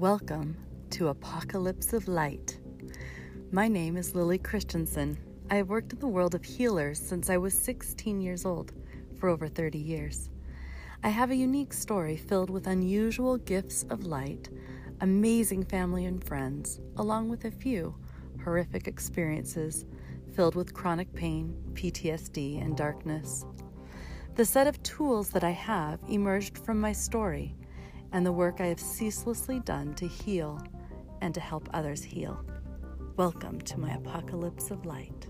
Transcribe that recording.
Welcome to Apocalypse of Light. My name is Lily Christensen. I have worked in the world of healers since I was 16 years old, for over 30 years. I have a unique story filled with unusual gifts of light, amazing family and friends, along with a few horrific experiences filled with chronic pain, PTSD, and darkness. The set of tools that I have emerged from my story and the work I have ceaselessly done to heal and to help others heal. Welcome to my apocalypse of light.